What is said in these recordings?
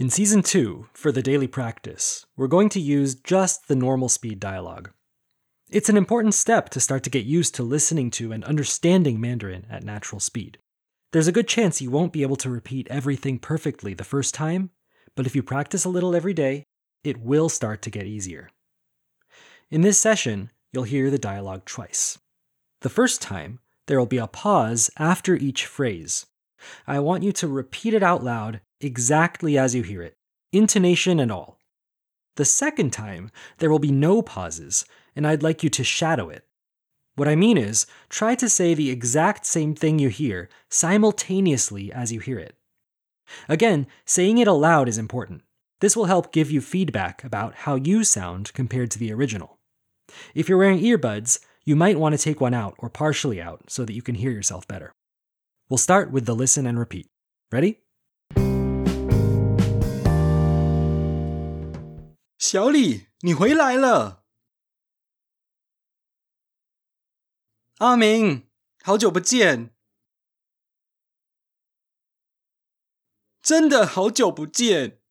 In Season 2, for the daily practice, we're going to use just the normal speed dialogue. It's an important step to start to get used to listening to and understanding Mandarin at natural speed. There's a good chance you won't be able to repeat everything perfectly the first time, but if you practice a little every day, it will start to get easier. In this session, you'll hear the dialogue twice. The first time, there will be a pause after each phrase. I want you to repeat it out loud exactly as you hear it, intonation and all. The second time, there will be no pauses, and I'd like you to shadow it. What I mean is, try to say the exact same thing you hear simultaneously as you hear it. Again, saying it aloud is important. This will help give you feedback about how you sound compared to the original. If you're wearing earbuds, you might want to take one out or partially out so that you can hear yourself better. We'll start with the listen and repeat. Ready? 小李，你回来了。阿明，好久不见，真的好久不见。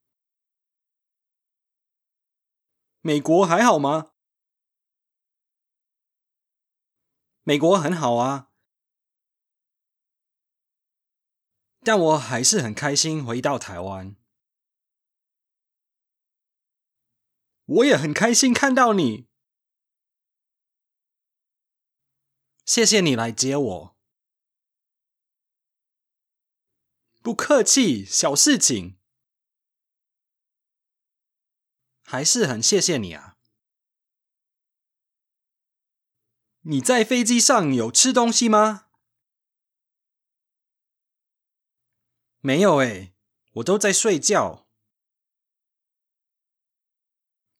美国还好吗？美国很好啊，但我还是很开心回到台湾。我也很开心看到你，谢谢你来接我。不客气，小事情，还是很谢谢你啊。你在飞机上有吃东西吗？没有诶，我都在睡觉。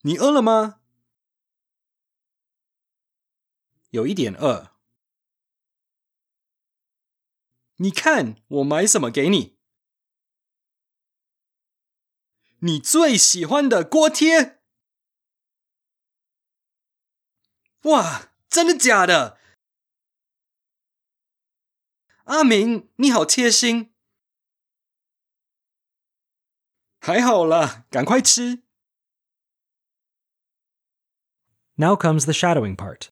你饿了吗？有一点饿。你看，我买什么给你？你最喜欢的锅贴。哇，真的假的？阿明，你好贴心。还好啦，赶快吃。Now comes the shadowing part.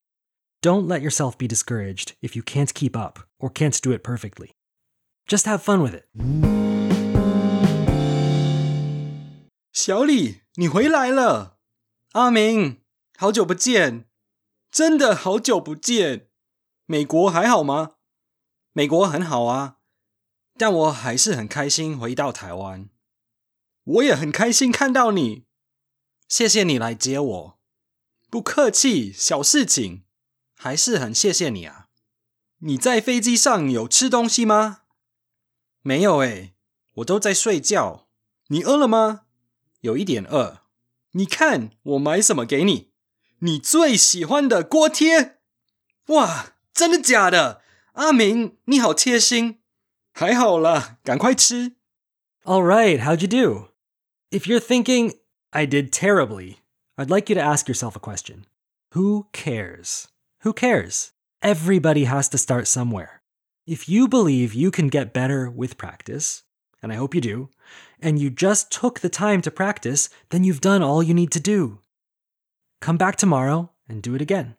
Don't let yourself be discouraged if you can't keep up or can't do it perfectly. Just have fun with it. 小李，你回来了。阿明，好久不见，真的好久不见。美国还好吗？美国很好啊，但我还是很开心回到台湾。我也很开心看到你，谢谢你来接我。 不客气，小事情，还是很谢谢你啊。你在飞机上有吃东西吗？没有诶，我都在睡觉。你饿了吗？有一点饿。你看我买什么给你？你最喜欢的锅贴。哇，真的假的？阿明，你好贴心。还好啦，赶快吃。All right, how'd you do? If you're thinking, I did terribly, I'd like you to ask yourself a question Who cares? Who cares? Everybody has to start somewhere. If you believe you can get better with practice, and I hope you do, and you just took the time to practice, then you've done all you need to do. Come back tomorrow and do it again.